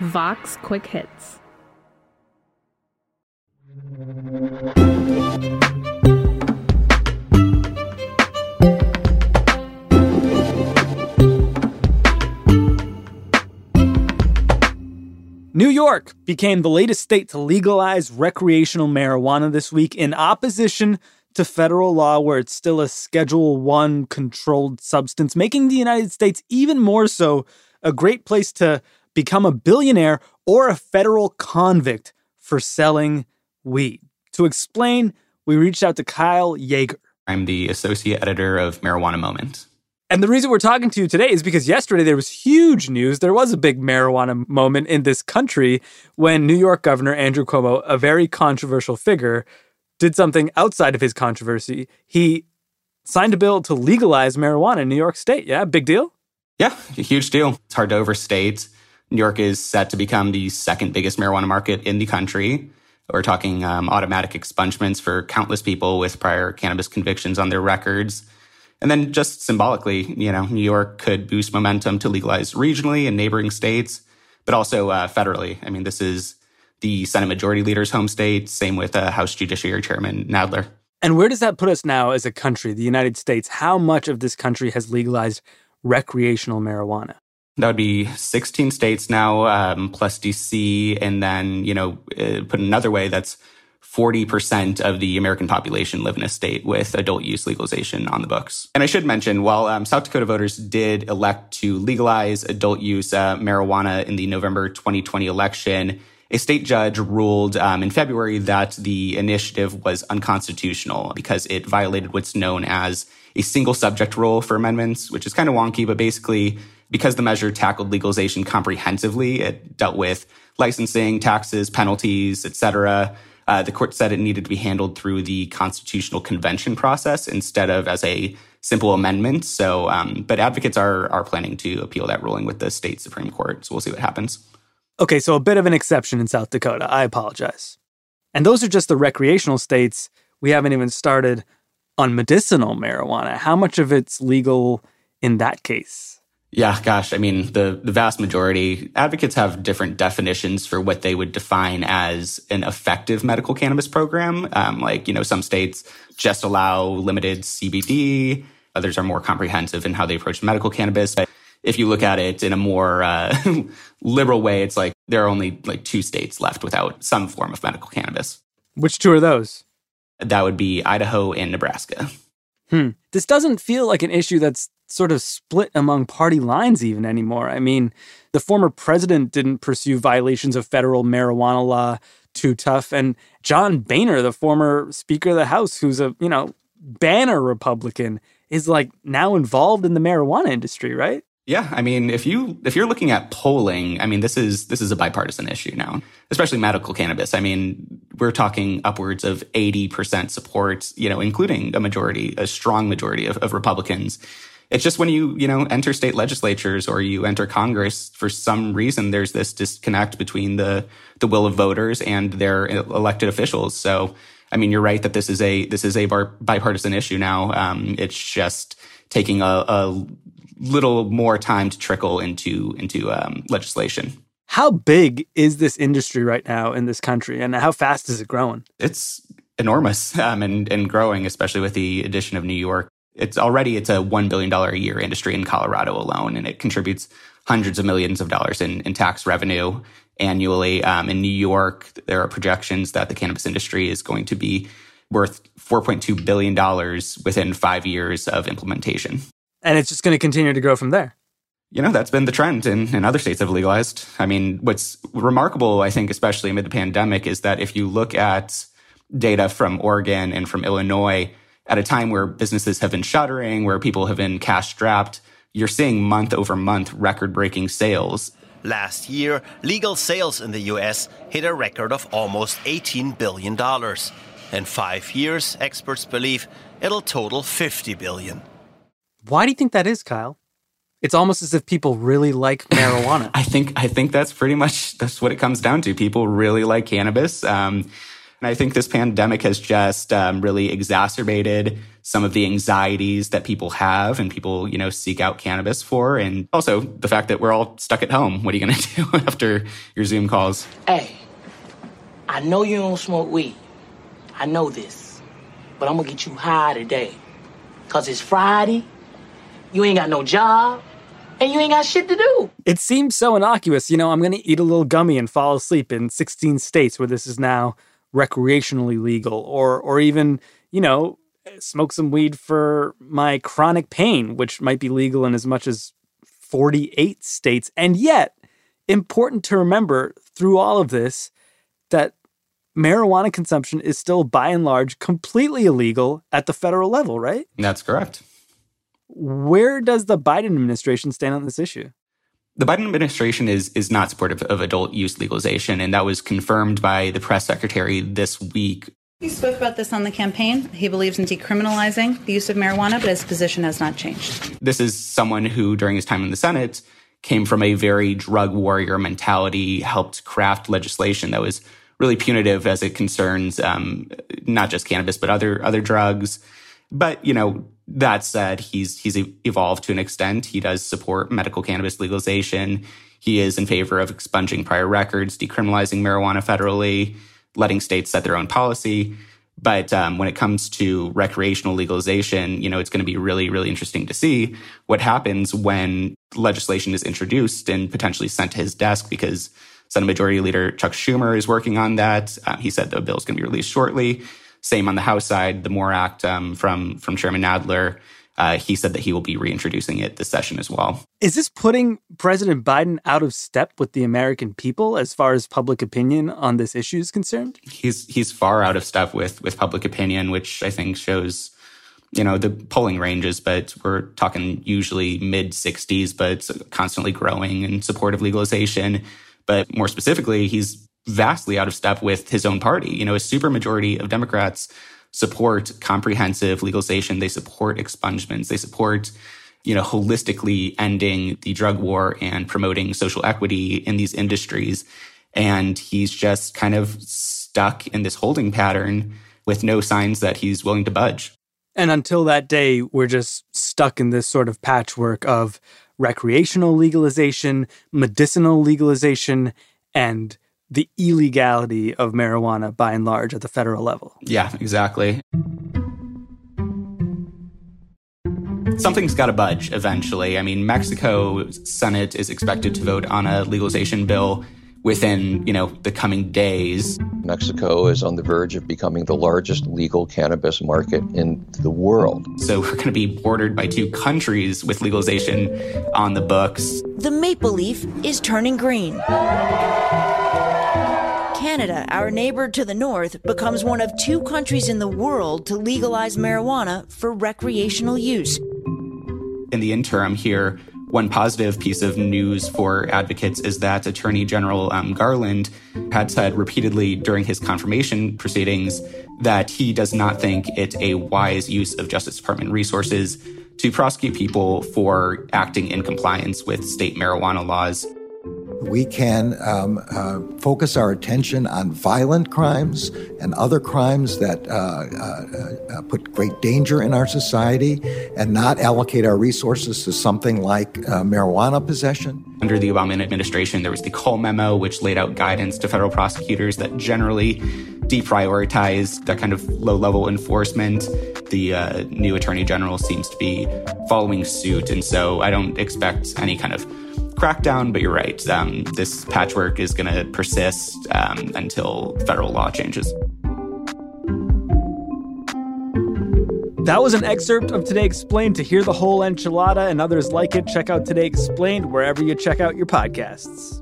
Vox Quick Hits. New York became the latest state to legalize recreational marijuana this week in opposition to federal law where it's still a schedule 1 controlled substance making the United States even more so a great place to become a billionaire or a federal convict for selling weed. To explain, we reached out to Kyle Jaeger. I'm the associate editor of Marijuana Moment. And the reason we're talking to you today is because yesterday there was huge news. There was a big marijuana moment in this country when New York Governor Andrew Cuomo, a very controversial figure, did something outside of his controversy. He signed a bill to legalize marijuana in New York State. Yeah, big deal? Yeah, a huge deal. It's hard to overstate. New York is set to become the second biggest marijuana market in the country. We're talking um, automatic expungements for countless people with prior cannabis convictions on their records. And then just symbolically, you know, New York could boost momentum to legalize regionally in neighboring states, but also uh, federally. I mean, this is the Senate Majority Leader's home state. Same with uh, House Judiciary Chairman Nadler. And where does that put us now as a country, the United States? How much of this country has legalized recreational marijuana? That would be 16 states now, um, plus DC. And then, you know, uh, put another way, that's 40% of the American population live in a state with adult use legalization on the books. And I should mention, while um, South Dakota voters did elect to legalize adult use uh, marijuana in the November 2020 election, a state judge ruled um, in February that the initiative was unconstitutional because it violated what's known as a single subject rule for amendments, which is kind of wonky, but basically, because the measure tackled legalization comprehensively, it dealt with licensing, taxes, penalties, etc. Uh, the court said it needed to be handled through the constitutional convention process instead of as a simple amendment. So, um, but advocates are are planning to appeal that ruling with the state supreme court. So we'll see what happens. Okay, so a bit of an exception in South Dakota. I apologize. And those are just the recreational states. We haven't even started on medicinal marijuana. How much of it's legal in that case? Yeah, gosh, I mean, the, the vast majority advocates have different definitions for what they would define as an effective medical cannabis program. Um, like, you know, some states just allow limited CBD. Others are more comprehensive in how they approach medical cannabis. But if you look at it in a more uh, liberal way, it's like there are only like two states left without some form of medical cannabis. Which two are those? That would be Idaho and Nebraska. Hmm. This doesn't feel like an issue that's sort of split among party lines even anymore. I mean, the former president didn't pursue violations of federal marijuana law too tough. And John Boehner, the former Speaker of the House, who's a, you know, banner Republican, is like now involved in the marijuana industry, right? Yeah, I mean, if you if you're looking at polling, I mean, this is this is a bipartisan issue now, especially medical cannabis. I mean, we're talking upwards of 80% support, you know, including a majority, a strong majority of, of Republicans. It's just when you, you know, enter state legislatures or you enter Congress, for some reason, there's this disconnect between the the will of voters and their elected officials. So, I mean, you're right that this is a this is a bipartisan issue now. Um, it's just taking a, a little more time to trickle into into um, legislation. How big is this industry right now in this country, and how fast is it growing? It's enormous um, and and growing, especially with the addition of New York. It's already it's a one billion dollar a year industry in Colorado alone, and it contributes hundreds of millions of dollars in, in tax revenue annually. Um, in New York, there are projections that the cannabis industry is going to be worth $4.2 billion within five years of implementation and it's just going to continue to grow from there. You know, that's been the trend and, and other states have legalized. I mean, what's remarkable, I think, especially amid the pandemic, is that if you look at data from Oregon and from Illinois at a time where businesses have been shuttering, where people have been cash strapped, you're seeing month over month record breaking sales. Last year, legal sales in the US hit a record of almost $18 billion. In five years, experts believe it'll total 50 billion. Why do you think that is, Kyle? It's almost as if people really like marijuana. I think I think that's pretty much that's what it comes down to. People really like cannabis, um, and I think this pandemic has just um, really exacerbated some of the anxieties that people have and people, you know, seek out cannabis for. And also the fact that we're all stuck at home. What are you going to do after your Zoom calls? Hey, I know you don't smoke weed. I know this. But I'm to get you high today. Because it's Friday. You ain't got no job. And you ain't got shit to do. It seems so innocuous. You know, I'm to eat a little gummy and fall asleep in 16 states where this is now recreationally legal or or even, you know, smoke some weed for my chronic pain, which might be legal in as much as 48 states. And yet, important to remember through all of this that marijuana consumption is still by and large completely illegal at the federal level, right? That's correct. Where does the Biden administration stand on this issue? The Biden administration is is not supportive of adult use legalization, and that was confirmed by the press secretary this week he spoke about this on the campaign. He believes in decriminalizing the use of marijuana, but his position has not changed. This is someone who, during his time in the Senate, came from a very drug warrior mentality, helped craft legislation that was really punitive as it concerns um, not just cannabis but other other drugs. But you know, that said, he's he's evolved to an extent. He does support medical cannabis legalization. He is in favor of expunging prior records, decriminalizing marijuana federally letting states set their own policy. But um, when it comes to recreational legalization, you know, it's going to be really, really interesting to see what happens when legislation is introduced and potentially sent to his desk because Senate Majority Leader Chuck Schumer is working on that. Um, he said the bill is going to be released shortly. Same on the House side, the MORE Act um, from from Chairman Nadler uh, he said that he will be reintroducing it this session as well. Is this putting President Biden out of step with the American people as far as public opinion on this issue is concerned? He's he's far out of step with with public opinion, which I think shows you know the polling ranges, but we're talking usually mid 60s, but constantly growing in support of legalization. But more specifically, he's vastly out of step with his own party. You know, a supermajority of Democrats support comprehensive legalization. They support expungements. They support, you know, holistically ending the drug war and promoting social equity in these industries. And he's just kind of stuck in this holding pattern with no signs that he's willing to budge. And until that day, we're just stuck in this sort of patchwork of recreational legalization, medicinal legalization, and the illegality of marijuana by and large at the federal level. Yeah, exactly. Something's got to budge eventually. I mean, Mexico's Senate is expected to vote on a legalization bill within, you know, the coming days. Mexico is on the verge of becoming the largest legal cannabis market in the world. So we're going to be bordered by two countries with legalization on the books. The maple leaf is turning green. Canada, our neighbor to the north, becomes one of two countries in the world to legalize marijuana for recreational use. In the interim here, one positive piece of news for advocates is that Attorney General um, Garland had said repeatedly during his confirmation proceedings that he does not think it a wise use of Justice Department resources to prosecute people for acting in compliance with state marijuana laws we can um, uh, focus our attention on violent crimes and other crimes that uh, uh, uh, put great danger in our society and not allocate our resources to something like uh, marijuana possession. Under the Obama administration, there was the Cole memo, which laid out guidance to federal prosecutors that generally deprioritized that kind of low level enforcement. The uh, new attorney general seems to be following suit. And so I don't expect any kind of crackdown, but you're right. Um, this patchwork is going to persist um, until federal law changes. That was an excerpt of Today Explained. To hear the whole enchilada and others like it, check out Today Explained wherever you check out your podcasts.